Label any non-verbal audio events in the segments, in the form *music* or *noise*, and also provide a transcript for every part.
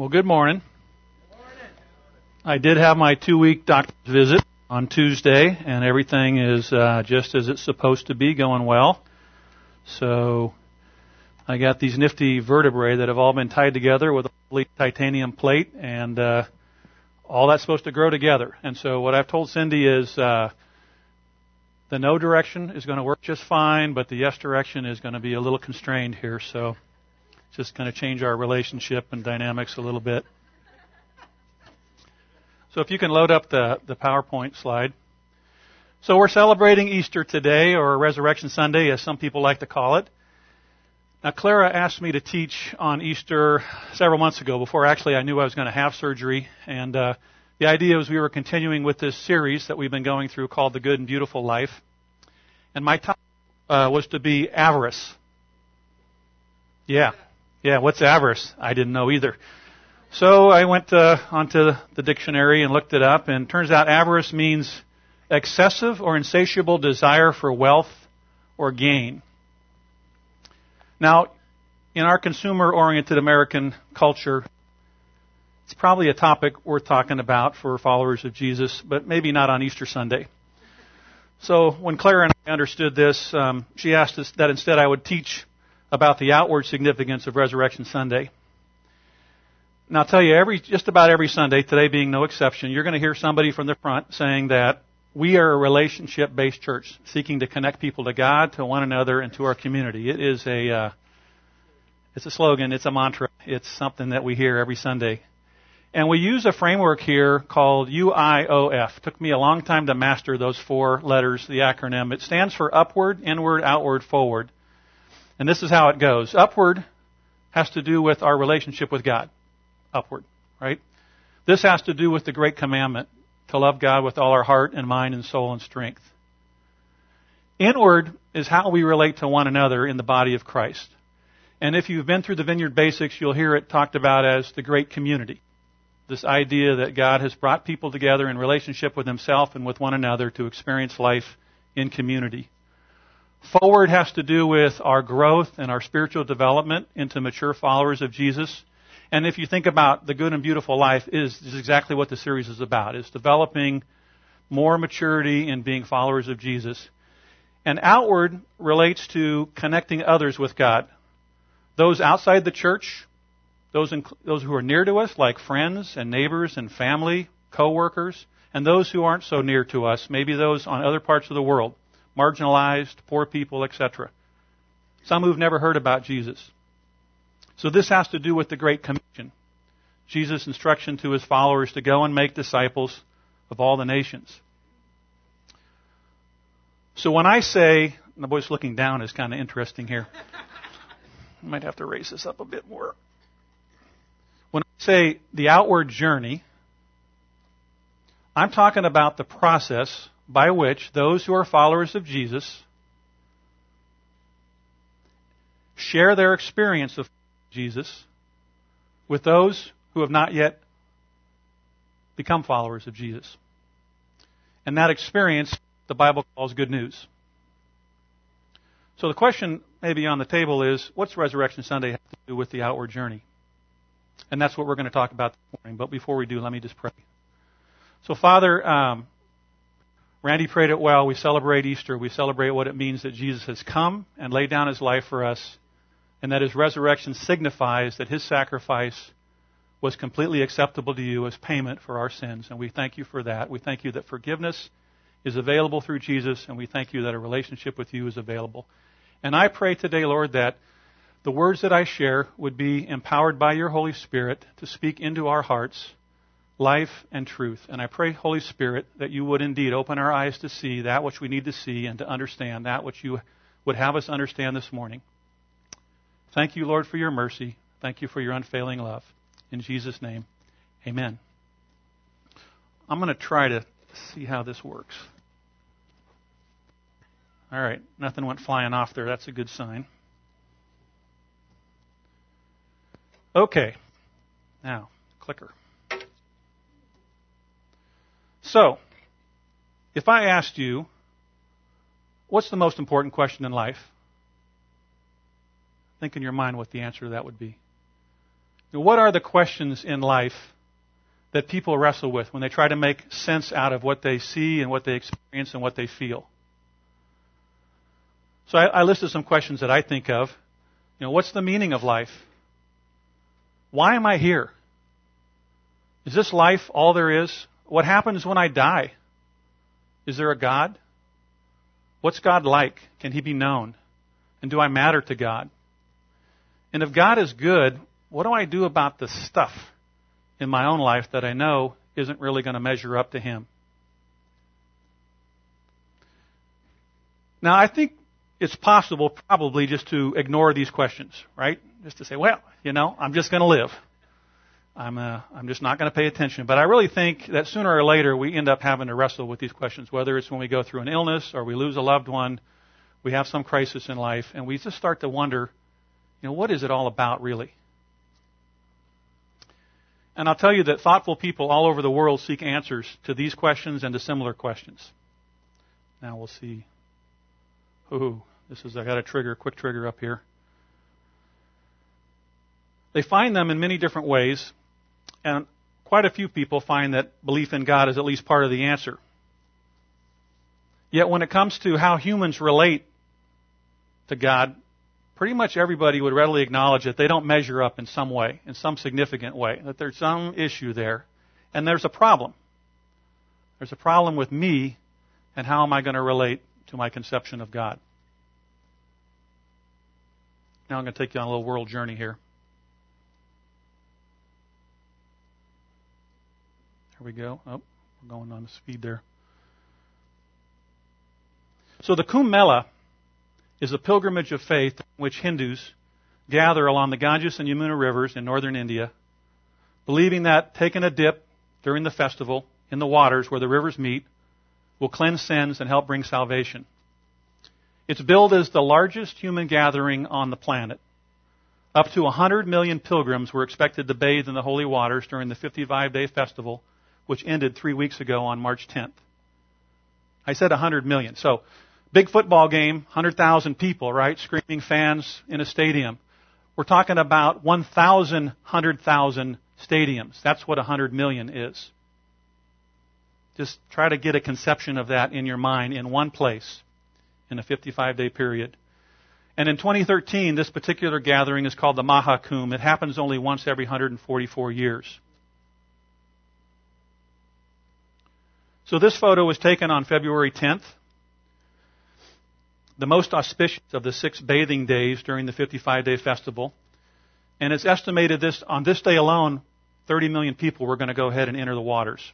Well, good morning. I did have my two week doctor's visit on Tuesday, and everything is uh, just as it's supposed to be, going well. So I got these nifty vertebrae that have all been tied together with a titanium plate, and uh, all that's supposed to grow together. And so what I've told Cindy is uh, the no direction is going to work just fine, but the yes direction is going to be a little constrained here. So just going to change our relationship and dynamics a little bit. So if you can load up the, the PowerPoint slide. So we're celebrating Easter today, or Resurrection Sunday, as some people like to call it. Now, Clara asked me to teach on Easter several months ago, before actually I knew I was going to have surgery. And uh, the idea was we were continuing with this series that we've been going through called The Good and Beautiful Life. And my topic uh, was to be avarice. Yeah. Yeah, what's avarice? I didn't know either. So I went uh, onto the dictionary and looked it up, and it turns out avarice means excessive or insatiable desire for wealth or gain. Now, in our consumer oriented American culture, it's probably a topic worth talking about for followers of Jesus, but maybe not on Easter Sunday. So when Clara and I understood this, um, she asked us that instead I would teach about the outward significance of Resurrection Sunday. Now, I'll tell you, every just about every Sunday, today being no exception, you're going to hear somebody from the front saying that we are a relationship-based church, seeking to connect people to God, to one another, and to our community. It is a uh, it's a slogan, it's a mantra, it's something that we hear every Sunday. And we use a framework here called UIOF. It took me a long time to master those four letters, the acronym. It stands for upward, inward, outward, forward. And this is how it goes. Upward has to do with our relationship with God. Upward, right? This has to do with the great commandment to love God with all our heart and mind and soul and strength. Inward is how we relate to one another in the body of Christ. And if you've been through the Vineyard Basics, you'll hear it talked about as the great community. This idea that God has brought people together in relationship with Himself and with one another to experience life in community. Forward has to do with our growth and our spiritual development into mature followers of Jesus. And if you think about the good and beautiful life is, is exactly what the series is about, It's developing more maturity in being followers of Jesus. And outward relates to connecting others with God. Those outside the church, those, those who are near to us, like friends and neighbors and family, co-workers, and those who aren't so near to us, maybe those on other parts of the world marginalized, poor people, etc. Some who've never heard about Jesus. So this has to do with the Great Commission. Jesus' instruction to his followers to go and make disciples of all the nations. So when I say, the boy's looking down is kind of interesting here. I might have to raise this up a bit more. When I say the outward journey, I'm talking about the process by which those who are followers of Jesus share their experience of Jesus with those who have not yet become followers of Jesus. And that experience the Bible calls good news. So the question maybe on the table is what's Resurrection Sunday have to do with the outward journey? And that's what we're going to talk about this morning. But before we do, let me just pray. So, Father, um, Randy prayed it well. We celebrate Easter. We celebrate what it means that Jesus has come and laid down his life for us, and that his resurrection signifies that his sacrifice was completely acceptable to you as payment for our sins. And we thank you for that. We thank you that forgiveness is available through Jesus, and we thank you that a relationship with you is available. And I pray today, Lord, that the words that I share would be empowered by your Holy Spirit to speak into our hearts life, and truth. And I pray, Holy Spirit, that you would indeed open our eyes to see that which we need to see and to understand that which you would have us understand this morning. Thank you, Lord, for your mercy. Thank you for your unfailing love. In Jesus' name, amen. I'm going to try to see how this works. All right, nothing went flying off there. That's a good sign. Okay, now, clicker. So, if I asked you, what's the most important question in life? Think in your mind what the answer to that would be. What are the questions in life that people wrestle with when they try to make sense out of what they see and what they experience and what they feel? So I, I listed some questions that I think of. You know, what's the meaning of life? Why am I here? Is this life all there is? What happens when I die? Is there a God? What's God like? Can he be known? And do I matter to God? And if God is good, what do I do about the stuff in my own life that I know isn't really going to measure up to him? Now, I think it's possible probably just to ignore these questions, right? Just to say, well, you know, I'm just going to live. I'm, uh, I'm just not going to pay attention. But I really think that sooner or later we end up having to wrestle with these questions, whether it's when we go through an illness or we lose a loved one, we have some crisis in life, and we just start to wonder, you know, what is it all about really? And I'll tell you that thoughtful people all over the world seek answers to these questions and to similar questions. Now we'll see. Ooh, this is, I got a trigger, quick trigger up here. They find them in many different ways, and quite a few people find that belief in God is at least part of the answer. Yet when it comes to how humans relate to God, pretty much everybody would readily acknowledge that they don't measure up in some way, in some significant way, that there's some issue there, and there's a problem. There's a problem with me, and how am I going to relate to my conception of God? Now I'm going to take you on a little world journey here. Here we go. Oh, we're going on the speed there. So the Kumbh Mela is a pilgrimage of faith in which Hindus gather along the Ganges and Yamuna rivers in northern India, believing that taking a dip during the festival in the waters where the rivers meet will cleanse sins and help bring salvation. It's billed as the largest human gathering on the planet. Up to 100 million pilgrims were expected to bathe in the holy waters during the 55 day festival, which ended three weeks ago on March 10th. I said 100 million. So, big football game, 100,000 people, right? Screaming fans in a stadium. We're talking about 1,000, 100,000 stadiums. That's what 100 million is. Just try to get a conception of that in your mind in one place in a 55 day period. And in 2013, this particular gathering is called the Mahakumbh. It happens only once every 144 years. So this photo was taken on February 10th, the most auspicious of the six bathing days during the 55 day festival. And it's estimated this, on this day alone, 30 million people were going to go ahead and enter the waters.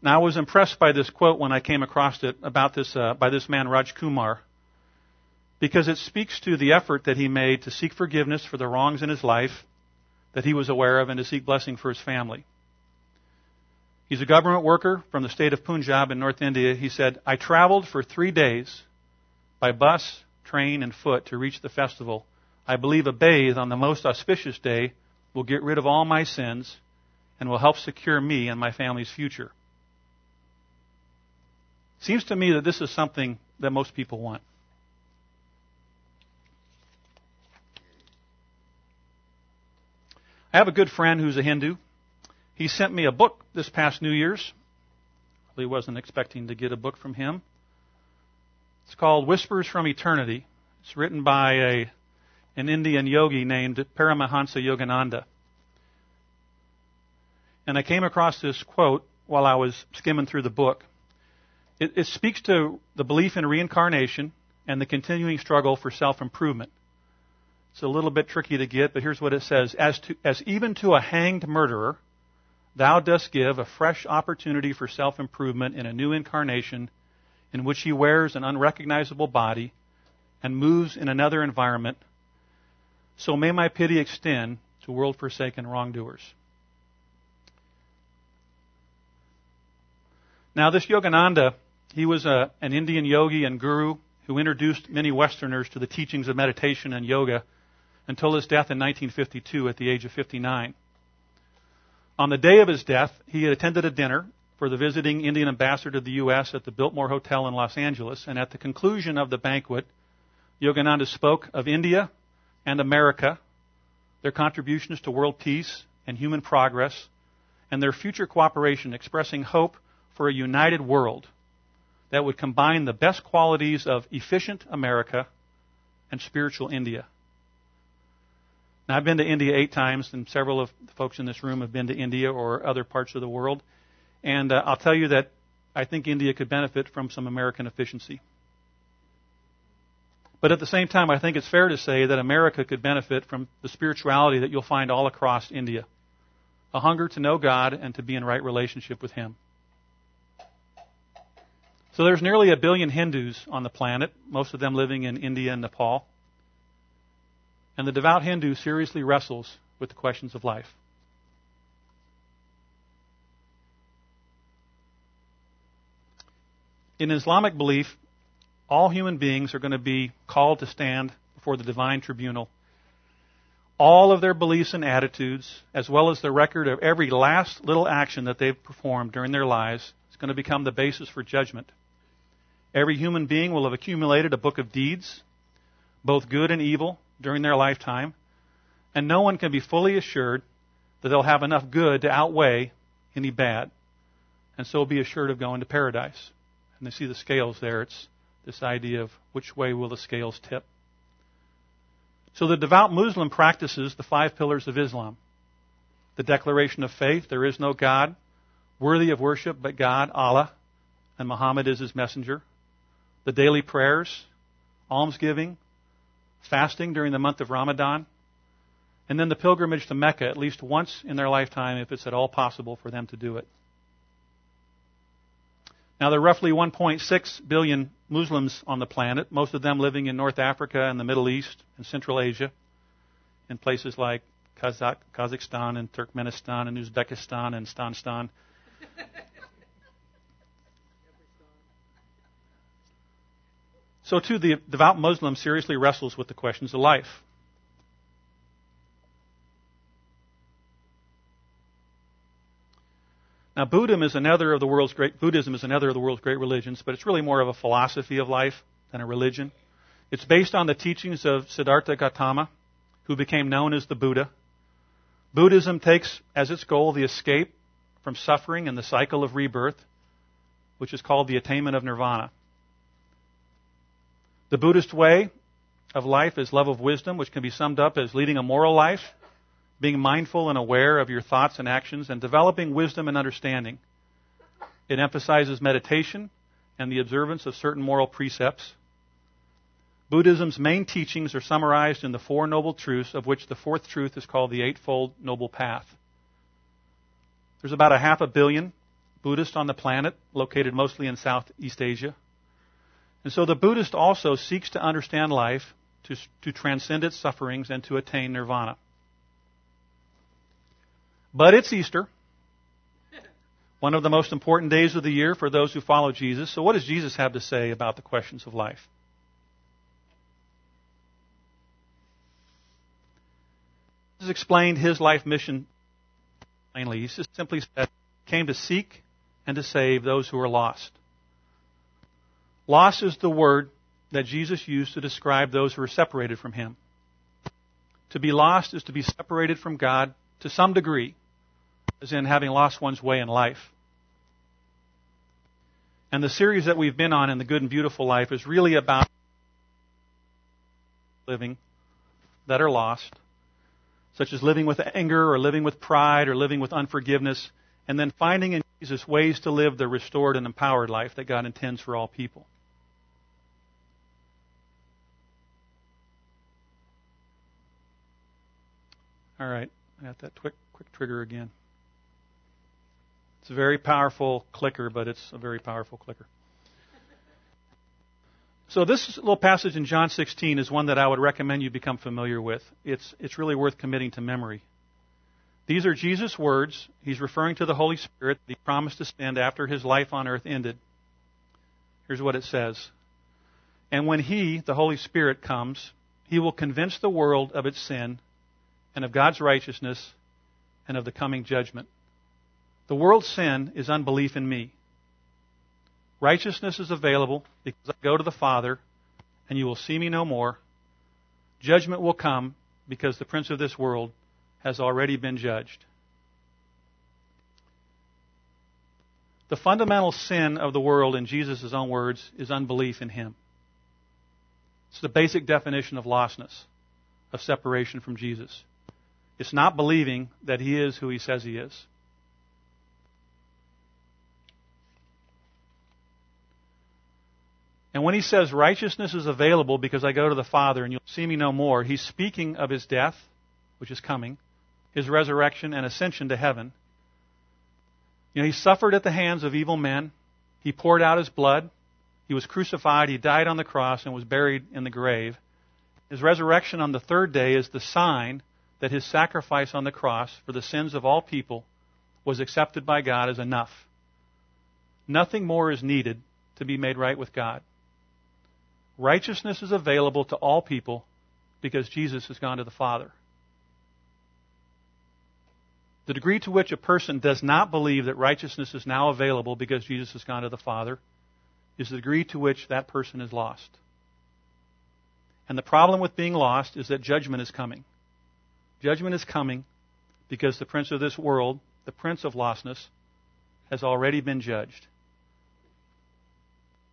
Now, I was impressed by this quote when I came across it about this uh, by this man Raj Kumar, because it speaks to the effort that he made to seek forgiveness for the wrongs in his life that he was aware of and to seek blessing for his family. He's a government worker from the state of Punjab in North India. He said, I traveled for three days by bus, train, and foot to reach the festival. I believe a bathe on the most auspicious day will get rid of all my sins and will help secure me and my family's future. Seems to me that this is something that most people want. I have a good friend who's a Hindu. He sent me a book this past New Year's. Really wasn't expecting to get a book from him. It's called Whispers from Eternity. It's written by a, an Indian yogi named Paramahansa Yogananda. And I came across this quote while I was skimming through the book. It, it speaks to the belief in reincarnation and the continuing struggle for self improvement. It's a little bit tricky to get, but here's what it says. As, to, as even to a hanged murderer, thou dost give a fresh opportunity for self improvement in a new incarnation in which he wears an unrecognizable body and moves in another environment. So may my pity extend to world forsaken wrongdoers. Now, this Yogananda he was a, an Indian yogi and guru who introduced many Westerners to the teachings of meditation and yoga until his death in 1952 at the age of 59. On the day of his death, he had attended a dinner for the visiting Indian ambassador to the U.S. at the Biltmore Hotel in Los Angeles, and at the conclusion of the banquet, Yogananda spoke of India and America their contributions to world peace and human progress, and their future cooperation expressing hope for a united world that would combine the best qualities of efficient America and spiritual India. Now, I've been to India eight times, and several of the folks in this room have been to India or other parts of the world. And uh, I'll tell you that I think India could benefit from some American efficiency. But at the same time, I think it's fair to say that America could benefit from the spirituality that you'll find all across India a hunger to know God and to be in right relationship with Him. So there's nearly a billion Hindus on the planet, most of them living in India and Nepal. And the devout Hindu seriously wrestles with the questions of life. In Islamic belief, all human beings are going to be called to stand before the divine tribunal. All of their beliefs and attitudes, as well as the record of every last little action that they've performed during their lives, is going to become the basis for judgment. Every human being will have accumulated a book of deeds, both good and evil, during their lifetime, and no one can be fully assured that they'll have enough good to outweigh any bad, and so be assured of going to paradise. And they see the scales there. It's this idea of which way will the scales tip. So the devout Muslim practices the five pillars of Islam. The declaration of faith, there is no God worthy of worship but God, Allah, and Muhammad is his messenger. The daily prayers, almsgiving, fasting during the month of Ramadan, and then the pilgrimage to Mecca at least once in their lifetime if it's at all possible for them to do it. Now, there are roughly 1.6 billion Muslims on the planet, most of them living in North Africa and the Middle East and Central Asia, in places like Kazakh, Kazakhstan and Turkmenistan and Uzbekistan and Stanstan. *laughs* so, too, the devout Muslim seriously wrestles with the questions of life. Now, Buddhism is another of the world's great Buddhism is another of the world's great religions, but it's really more of a philosophy of life than a religion. It's based on the teachings of Siddhartha Gautama, who became known as the Buddha. Buddhism takes as its goal the escape from suffering and the cycle of rebirth, which is called the attainment of nirvana. The Buddhist way of life is love of wisdom, which can be summed up as leading a moral life being mindful and aware of your thoughts and actions, and developing wisdom and understanding. It emphasizes meditation and the observance of certain moral precepts. Buddhism's main teachings are summarized in the Four Noble Truths, of which the fourth truth is called the Eightfold Noble Path. There's about a half a billion Buddhists on the planet, located mostly in Southeast Asia. And so the Buddhist also seeks to understand life, to, to transcend its sufferings, and to attain nirvana. But it's Easter, one of the most important days of the year for those who follow Jesus. So, what does Jesus have to say about the questions of life? Jesus explained his life mission plainly. He simply said, came to seek and to save those who are lost. Lost is the word that Jesus used to describe those who are separated from him. To be lost is to be separated from God to some degree as in having lost one's way in life. And the series that we've been on in the Good and Beautiful Life is really about living that are lost, such as living with anger or living with pride or living with unforgiveness, and then finding in Jesus ways to live the restored and empowered life that God intends for all people. All right, I got that quick quick trigger again. It's a very powerful clicker, but it's a very powerful clicker. So this little passage in John 16 is one that I would recommend you become familiar with. It's, it's really worth committing to memory. These are Jesus' words. He's referring to the Holy Spirit that he promised to send after his life on earth ended. Here's what it says. And when he, the Holy Spirit, comes, he will convince the world of its sin and of God's righteousness and of the coming judgment. The world's sin is unbelief in me. Righteousness is available because I go to the Father, and you will see me no more. Judgment will come because the prince of this world has already been judged. The fundamental sin of the world, in Jesus' own words, is unbelief in Him. It's the basic definition of lostness, of separation from Jesus. It's not believing that He is who He says He is. And when he says righteousness is available because I go to the Father and you'll see me no more, he's speaking of his death, which is coming, his resurrection and ascension to heaven. You know, he suffered at the hands of evil men. He poured out his blood. He was crucified. He died on the cross and was buried in the grave. His resurrection on the third day is the sign that his sacrifice on the cross for the sins of all people was accepted by God as enough. Nothing more is needed to be made right with God. Righteousness is available to all people because Jesus has gone to the Father. The degree to which a person does not believe that righteousness is now available because Jesus has gone to the Father is the degree to which that person is lost. And the problem with being lost is that judgment is coming. Judgment is coming because the prince of this world, the prince of lostness, has already been judged.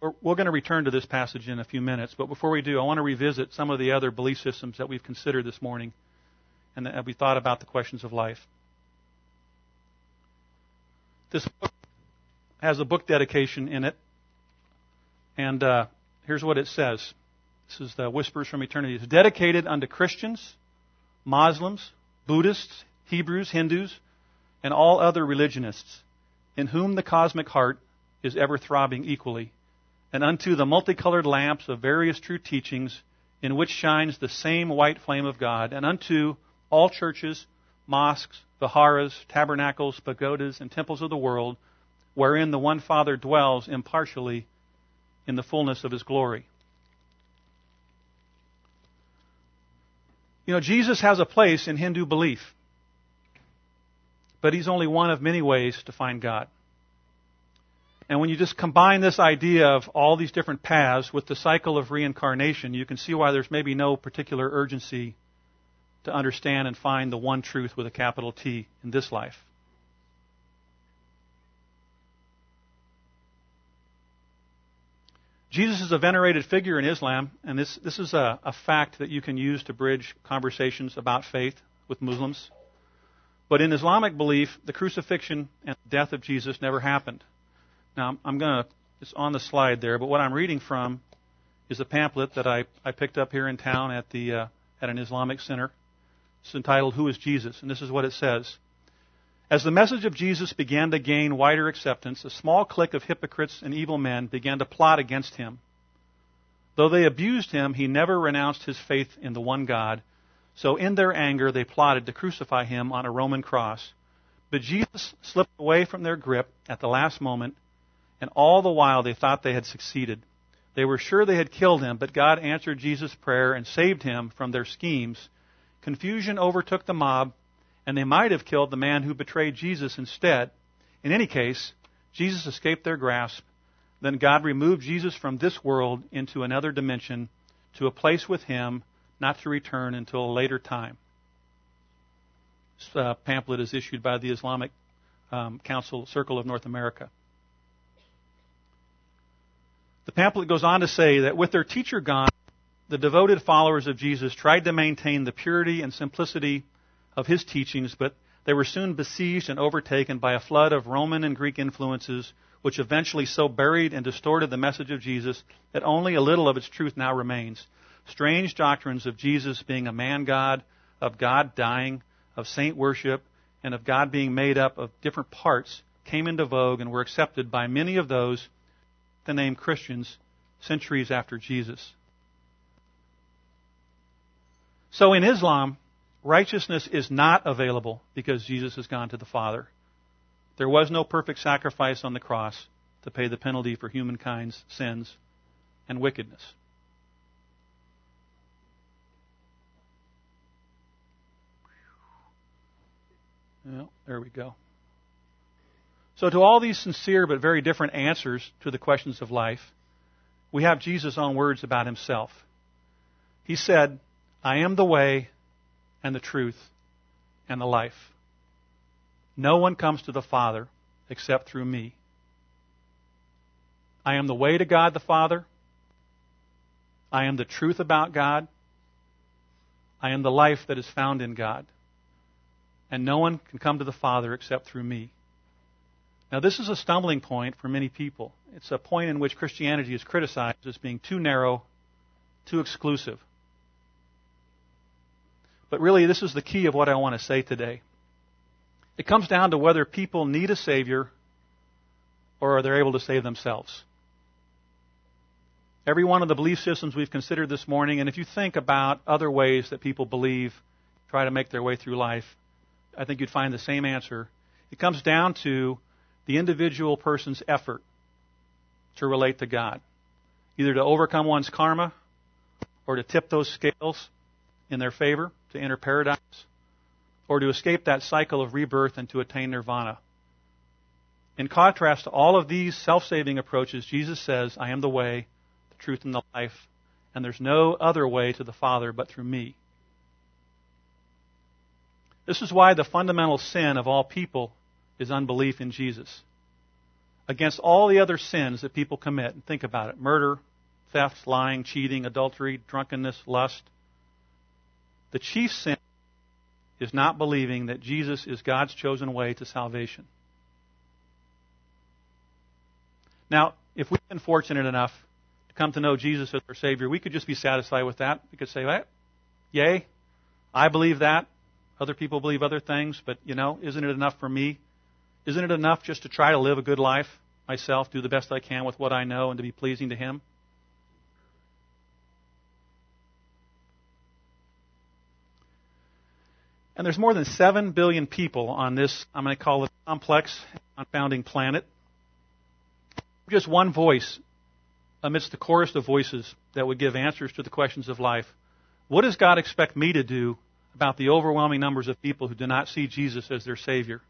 We're going to return to this passage in a few minutes, but before we do, I want to revisit some of the other belief systems that we've considered this morning and that we thought about the questions of life. This book has a book dedication in it, and uh, here's what it says. This is the Whispers from Eternity. It's dedicated unto Christians, Muslims, Buddhists, Hebrews, Hindus, and all other religionists, in whom the cosmic heart is ever throbbing equally and unto the multicolored lamps of various true teachings in which shines the same white flame of God, and unto all churches, mosques, viharas, tabernacles, pagodas, and temples of the world, wherein the one Father dwells impartially in the fullness of his glory. You know, Jesus has a place in Hindu belief, but he's only one of many ways to find God. And when you just combine this idea of all these different paths with the cycle of reincarnation, you can see why there's maybe no particular urgency to understand and find the one truth with a capital T in this life. Jesus is a venerated figure in Islam, and this, this is a, a fact that you can use to bridge conversations about faith with Muslims. But in Islamic belief, the crucifixion and death of Jesus never happened. Now, I'm going to, it's on the slide there, but what I'm reading from is a pamphlet that I, I picked up here in town at, the, uh, at an Islamic center. It's entitled Who is Jesus? And this is what it says. As the message of Jesus began to gain wider acceptance, a small clique of hypocrites and evil men began to plot against him. Though they abused him, he never renounced his faith in the one God. So in their anger, they plotted to crucify him on a Roman cross. But Jesus slipped away from their grip at the last moment and all the while they thought they had succeeded. They were sure they had killed him, but God answered Jesus' prayer and saved him from their schemes. Confusion overtook the mob, and they might have killed the man who betrayed Jesus instead. In any case, Jesus escaped their grasp. Then God removed Jesus from this world into another dimension, to a place with him, not to return until a later time. This uh, pamphlet is issued by the Islamic um, Council Circle of North America. The pamphlet goes on to say that with their teacher gone, the devoted followers of Jesus tried to maintain the purity and simplicity of his teachings, but they were soon besieged and overtaken by a flood of Roman and Greek influences, which eventually so buried and distorted the message of Jesus that only a little of its truth now remains. Strange doctrines of Jesus being a man God, of God dying, of saint worship, and of God being made up of different parts came into vogue and were accepted by many of those the name Christians centuries after Jesus. So in Islam, righteousness is not available because Jesus has gone to the Father. There was no perfect sacrifice on the cross to pay the penalty for humankind's sins and wickedness. Well, there we go. So, to all these sincere but very different answers to the questions of life, we have Jesus' own words about himself. He said, I am the way, and the truth and the life. No one comes to the Father except through me. I am the way to God the Father. I am the truth about God. I am the life that is found in God. And no one can come to the Father except through me. Now, this is a stumbling point for many people. It's a point in which Christianity is criticized as being too narrow, too exclusive. But really, this is the key of what I want to say today. It comes down to whether people need a Savior or are they able to save themselves. Every one of the belief systems we've considered this morning, and if you think about other ways that people believe, try to make their way through life, I think you'd find the same answer. It comes down to the individual person's effort to relate to God. Either to overcome one's karma or to tip those scales in their favor, to enter paradise, or to escape that cycle of rebirth and to attain nirvana. In contrast to all of these self saving approaches, Jesus says, I am the way, the truth, and the life, and there's no other way to the Father but through me. This is why the fundamental sin of all people is unbelief in Jesus. Against all the other sins that people commit, and think about it murder, theft, lying, cheating, adultery, drunkenness, lust. The chief sin is not believing that Jesus is God's chosen way to salvation. Now, if we've been fortunate enough to come to know Jesus as our Savior, we could just be satisfied with that. We could say, well, yay, I believe that. Other people believe other things, but, you know, isn't it enough for me? Isn't it enough just to try to live a good life myself, do the best I can with what I know, and to be pleasing to Him? And there's more than 7 billion people on this, I'm going to call it complex, confounding planet. Just one voice amidst the chorus of voices that would give answers to the questions of life. What does God expect me to do about the overwhelming numbers of people who do not see Jesus as their Savior?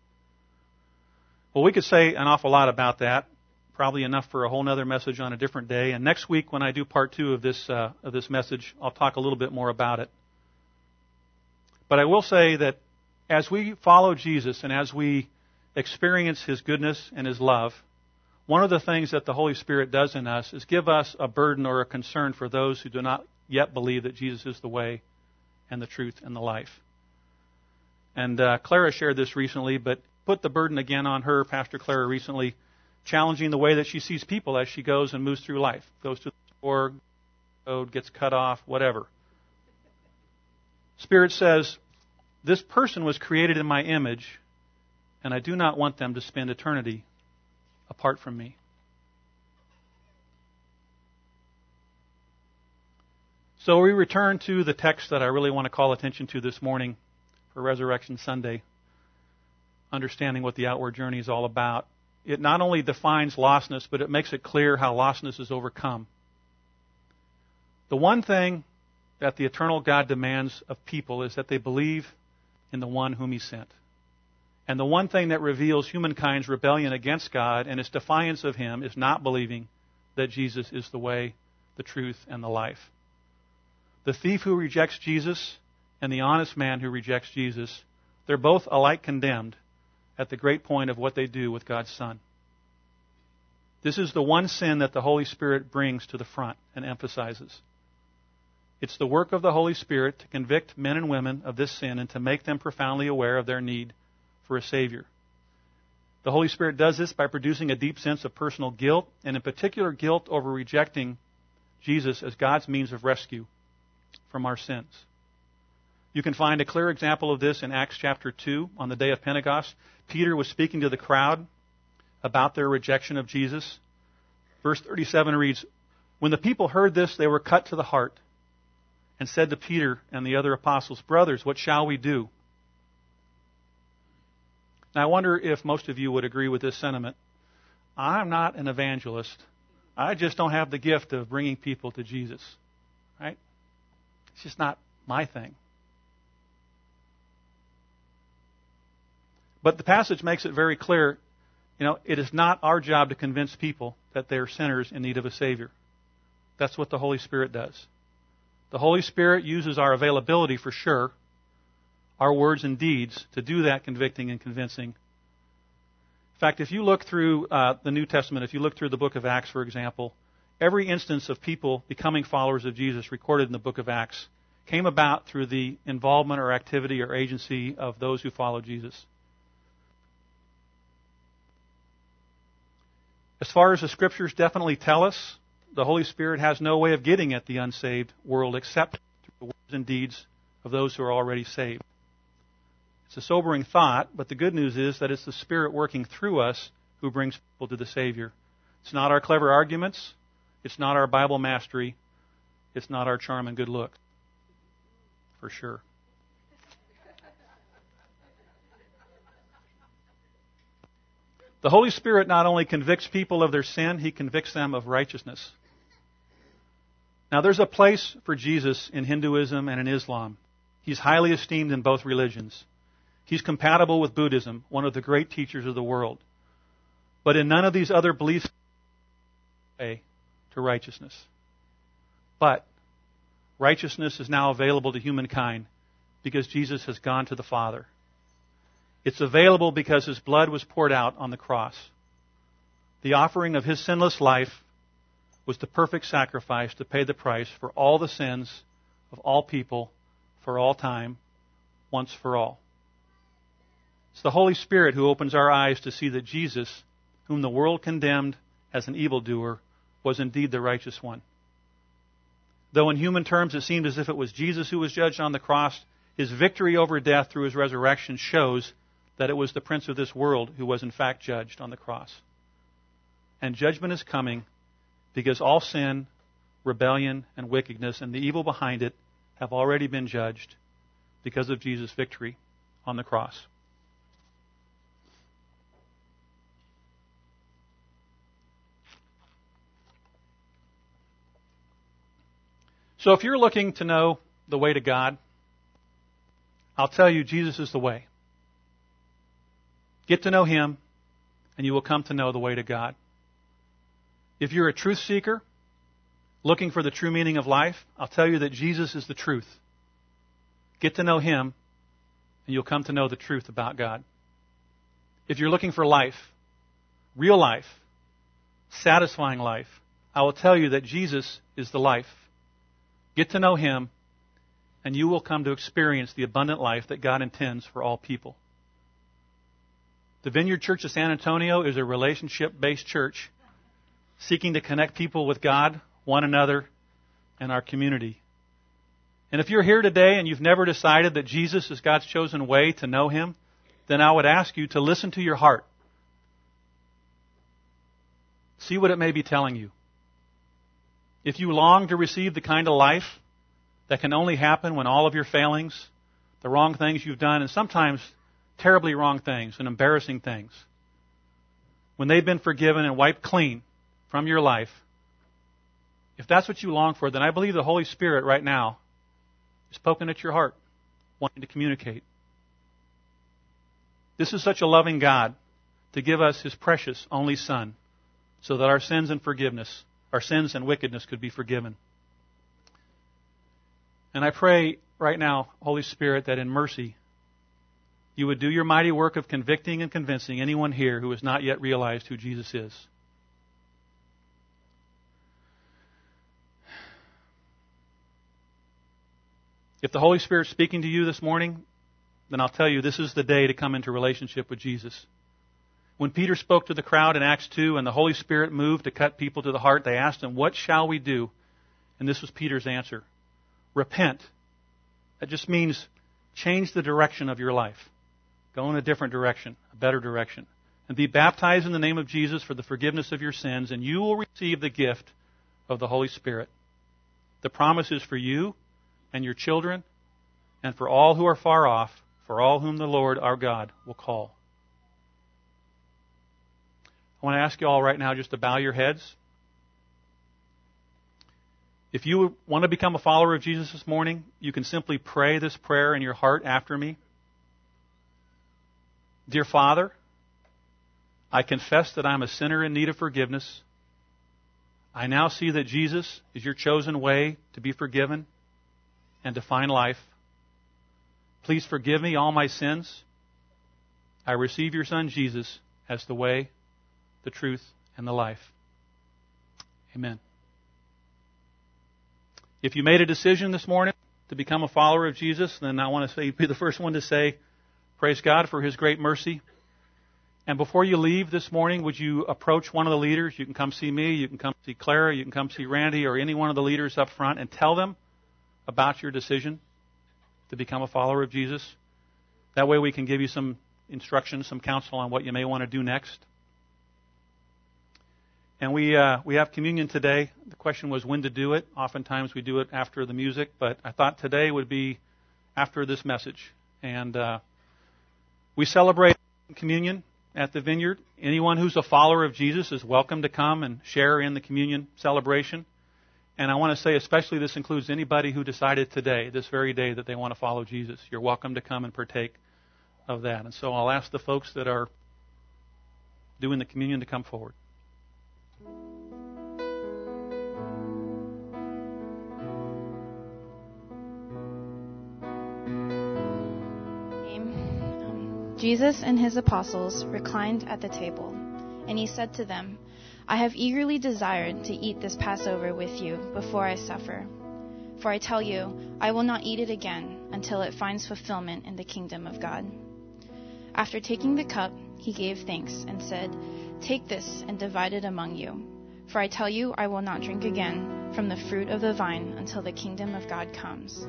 Well, we could say an awful lot about that. Probably enough for a whole other message on a different day. And next week, when I do part two of this uh, of this message, I'll talk a little bit more about it. But I will say that as we follow Jesus and as we experience His goodness and His love, one of the things that the Holy Spirit does in us is give us a burden or a concern for those who do not yet believe that Jesus is the way and the truth and the life. And uh, Clara shared this recently, but put the burden again on her, Pastor Clara, recently, challenging the way that she sees people as she goes and moves through life. Goes to the store, gets cut off, whatever. Spirit says, This person was created in my image, and I do not want them to spend eternity apart from me. So we return to the text that I really want to call attention to this morning for Resurrection Sunday understanding what the outward journey is all about. It not only defines lostness, but it makes it clear how lostness is overcome. The one thing that the eternal God demands of people is that they believe in the one whom He sent. And the one thing that reveals humankind's rebellion against God and its defiance of Him is not believing that Jesus is the way, the truth, and the life. The thief who rejects Jesus and the honest man who rejects Jesus, they're both alike condemned at the great point of what they do with God's Son. This is the one sin that the Holy Spirit brings to the front and emphasizes. It's the work of the Holy Spirit to convict men and women of this sin and to make them profoundly aware of their need for a Savior. The Holy Spirit does this by producing a deep sense of personal guilt, and in particular, guilt over rejecting Jesus as God's means of rescue from our sins. You can find a clear example of this in Acts chapter 2 on the day of Pentecost. Peter was speaking to the crowd about their rejection of Jesus. Verse 37 reads, When the people heard this, they were cut to the heart and said to Peter and the other apostles, Brothers, what shall we do? Now, I wonder if most of you would agree with this sentiment. I'm not an evangelist. I just don't have the gift of bringing people to Jesus. Right? It's just not my thing. But the passage makes it very clear, you know, it is not our job to convince people that they are sinners in need of a Savior. That's what the Holy Spirit does. The Holy Spirit uses our availability for sure, our words and deeds to do that convicting and convincing. In fact, if you look through uh, the New Testament, if you look through the book of Acts, for example, every instance of people becoming followers of Jesus recorded in the book of Acts came about through the involvement or activity or agency of those who follow Jesus. As far as the scriptures definitely tell us, the Holy Spirit has no way of getting at the unsaved world except through the words and deeds of those who are already saved. It's a sobering thought, but the good news is that it's the Spirit working through us who brings people to the Savior. It's not our clever arguments. It's not our Bible mastery. It's not our charm and good look. For sure. The Holy Spirit not only convicts people of their sin, He convicts them of righteousness. Now, there's a place for Jesus in Hinduism and in Islam. He's highly esteemed in both religions. He's compatible with Buddhism, one of the great teachers of the world. But in none of these other beliefs way to righteousness. But righteousness is now available to humankind because Jesus has gone to the Father. It's available because his blood was poured out on the cross. The offering of his sinless life was the perfect sacrifice to pay the price for all the sins of all people for all time, once for all. It's the Holy Spirit who opens our eyes to see that Jesus, whom the world condemned as an evildoer, was indeed the righteous one. Though in human terms it seemed as if it was Jesus who was judged on the cross, his victory over death through his resurrection shows that it was the prince of this world who was in fact judged on the cross. And judgment is coming because all sin, rebellion, and wickedness and the evil behind it have already been judged because of Jesus' victory on the cross. So if you're looking to know the way to God, I'll tell you Jesus is the way. Get to know Him, and you will come to know the way to God. If you're a truth seeker, looking for the true meaning of life, I'll tell you that Jesus is the truth. Get to know Him, and you'll come to know the truth about God. If you're looking for life, real life, satisfying life, I will tell you that Jesus is the life. Get to know Him, and you will come to experience the abundant life that God intends for all people. The Vineyard Church of San Antonio is a relationship based church seeking to connect people with God, one another, and our community. And if you're here today and you've never decided that Jesus is God's chosen way to know Him, then I would ask you to listen to your heart. See what it may be telling you. If you long to receive the kind of life that can only happen when all of your failings, the wrong things you've done, and sometimes terribly wrong things and embarrassing things, when they've been forgiven and wiped clean from your life, if that's what you long for, then I believe the Holy Spirit right now is poking at your heart, wanting to communicate. This is such a loving God to give us His precious only Son so that our sins and forgiveness, our sins and wickedness could be forgiven. And I pray right now, Holy Spirit, that in mercy, you would do your mighty work of convicting and convincing anyone here who has not yet realized who Jesus is. If the Holy Spirit's speaking to you this morning, then I'll tell you this is the day to come into relationship with Jesus. When Peter spoke to the crowd in Acts 2 and the Holy Spirit moved to cut people to the heart, they asked him, What shall we do? And this was Peter's answer Repent. That just means change the direction of your life. Go in a different direction, a better direction. And be baptized in the name of Jesus for the forgiveness of your sins, and you will receive the gift of the Holy Spirit. The promise is for you and your children, and for all who are far off, for all whom the Lord our God will call. I want to ask you all right now just to bow your heads. If you want to become a follower of Jesus this morning, you can simply pray this prayer in your heart after me. Dear Father, I confess that I'm a sinner in need of forgiveness. I now see that Jesus is your chosen way to be forgiven and to find life. Please forgive me all my sins. I receive your Son, Jesus, as the way, the truth, and the life. Amen. If you made a decision this morning to become a follower of Jesus, then I want to say, *laughs* be the first one to say, Praise God for His great mercy. And before you leave this morning, would you approach one of the leaders? You can come see me, you can come see Clara, you can come see Randy, or any one of the leaders up front and tell them about your decision to become a follower of Jesus. That way we can give you some instruction, some counsel on what you may want to do next. And we uh, we have communion today. The question was when to do it. Oftentimes we do it after the music, but I thought today would be after this message. And uh, we celebrate communion at the vineyard. Anyone who's a follower of Jesus is welcome to come and share in the communion celebration. And I want to say, especially this includes anybody who decided today, this very day, that they want to follow Jesus. You're welcome to come and partake of that. And so I'll ask the folks that are doing the communion to come forward. Um, Jesus and his apostles reclined at the table, and he said to them, I have eagerly desired to eat this Passover with you before I suffer. For I tell you, I will not eat it again until it finds fulfillment in the kingdom of God. After taking the cup, he gave thanks and said, Take this and divide it among you. For I tell you, I will not drink again from the fruit of the vine until the kingdom of God comes.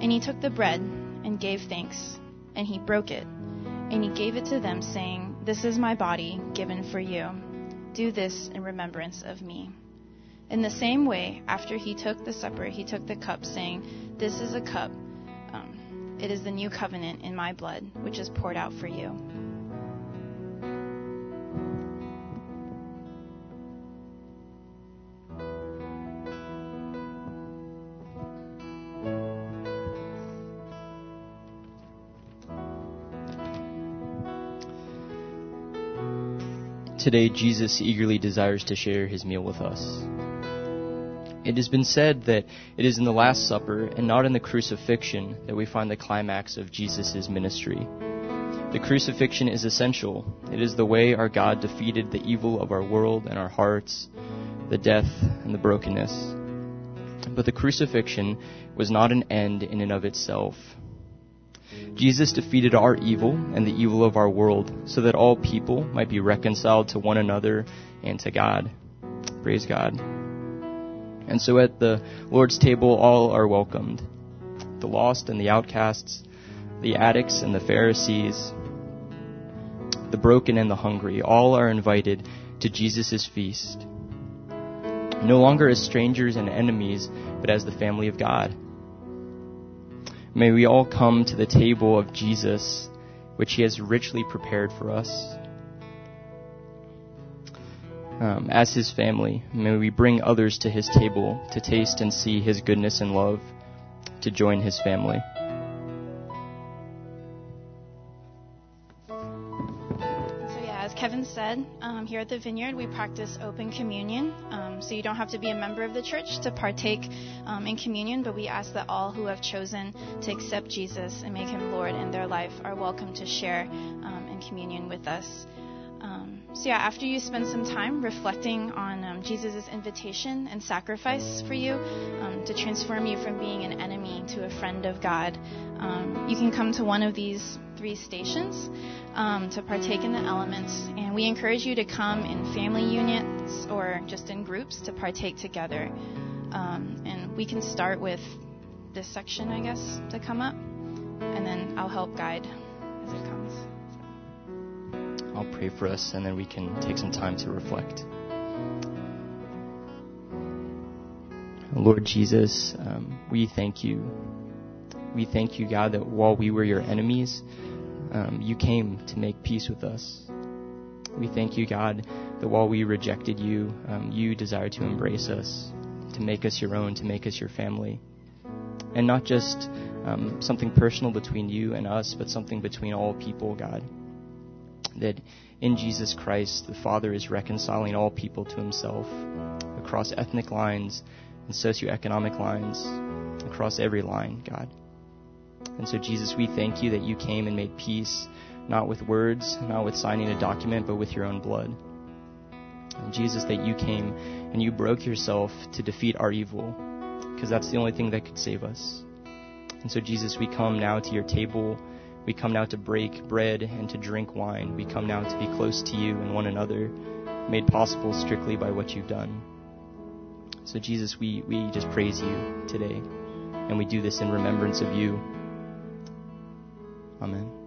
And he took the bread and gave thanks, and he broke it and he gave it to them, saying, This is my body given for you. Do this in remembrance of me. In the same way, after he took the supper, he took the cup, saying, This is a cup. Um, it is the new covenant in my blood, which is poured out for you. Today, Jesus eagerly desires to share his meal with us. It has been said that it is in the Last Supper and not in the crucifixion that we find the climax of Jesus' ministry. The crucifixion is essential. It is the way our God defeated the evil of our world and our hearts, the death and the brokenness. But the crucifixion was not an end in and of itself. Jesus defeated our evil and the evil of our world so that all people might be reconciled to one another and to God. Praise God. And so at the Lord's table, all are welcomed the lost and the outcasts, the addicts and the Pharisees, the broken and the hungry, all are invited to Jesus' feast. No longer as strangers and enemies, but as the family of God. May we all come to the table of Jesus, which he has richly prepared for us. Um, as his family, may we bring others to his table to taste and see his goodness and love, to join his family. Said, um, here at the Vineyard, we practice open communion. Um, so you don't have to be a member of the church to partake um, in communion, but we ask that all who have chosen to accept Jesus and make him Lord in their life are welcome to share um, in communion with us. So, yeah, after you spend some time reflecting on um, Jesus' invitation and sacrifice for you um, to transform you from being an enemy to a friend of God, um, you can come to one of these three stations um, to partake in the elements. And we encourage you to come in family units or just in groups to partake together. Um, and we can start with this section, I guess, to come up. And then I'll help guide as it comes. I'll pray for us, and then we can take some time to reflect. Lord Jesus, um, we thank you. We thank you, God, that while we were your enemies, um, you came to make peace with us. We thank you, God, that while we rejected you, um, you desired to embrace us, to make us your own, to make us your family. And not just um, something personal between you and us, but something between all people, God. That in Jesus Christ, the Father is reconciling all people to himself across ethnic lines and socioeconomic lines, across every line, God. And so, Jesus, we thank you that you came and made peace, not with words, not with signing a document, but with your own blood. And Jesus, that you came and you broke yourself to defeat our evil, because that's the only thing that could save us. And so, Jesus, we come now to your table. We come now to break bread and to drink wine. We come now to be close to you and one another, made possible strictly by what you've done. So, Jesus, we, we just praise you today, and we do this in remembrance of you. Amen.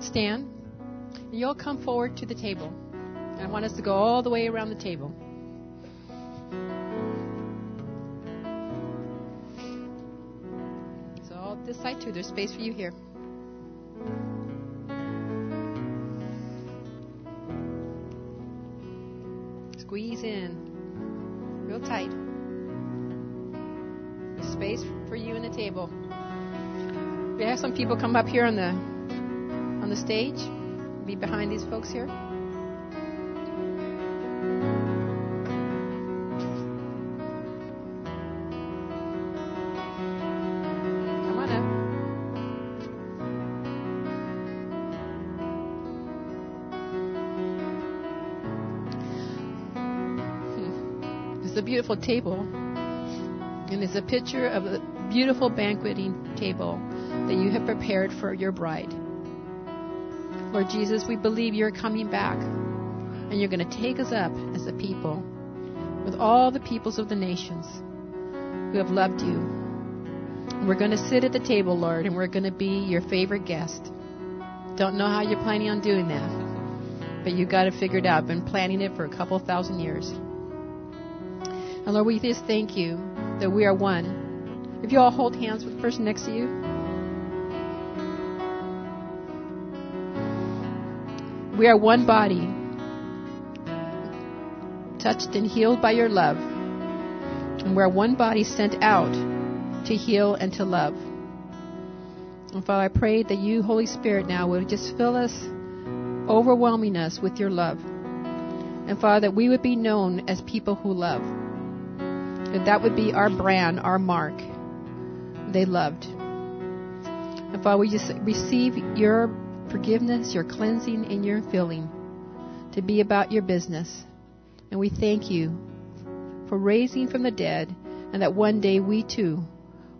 Stand. And you'll come forward to the table. I want us to go all the way around the table. So all this side too. There's space for you here. Squeeze in. Real tight. There's space for you in the table. We have some people come up here on the on the stage. Be behind these folks here. Hmm. It's a beautiful table. And it's a picture of a beautiful banqueting table that you have prepared for your bride. Lord Jesus, we believe you're coming back and you're going to take us up as a people with all the peoples of the nations who have loved you. We're going to sit at the table, Lord, and we're going to be your favorite guest. Don't know how you're planning on doing that, but You've got it figured out. Been planning it for a couple thousand years. And Lord, we just thank you that we are one. If you all hold hands with the person next to you. We are one body, touched and healed by your love. And we're one body sent out to heal and to love. And Father, I pray that you, Holy Spirit, now would just fill us, overwhelming us with your love. And Father, that we would be known as people who love. That that would be our brand, our mark. They loved. And Father, we just receive your forgiveness, your cleansing, and your filling to be about your business. And we thank you for raising from the dead, and that one day we too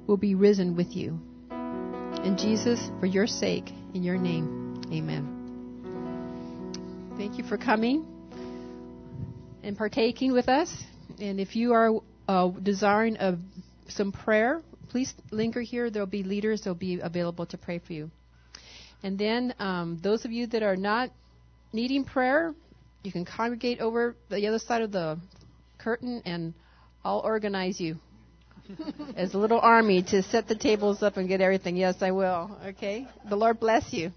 will be risen with you. And Jesus, for your sake, in your name, amen. Thank you for coming and partaking with us. And if you are uh, desiring of some prayer, please linger here. There will be leaders that will be available to pray for you. And then um, those of you that are not needing prayer, you can congregate over the other side of the curtain, and I'll organize you *laughs* as a little army to set the tables up and get everything. Yes, I will. Okay. The Lord bless you.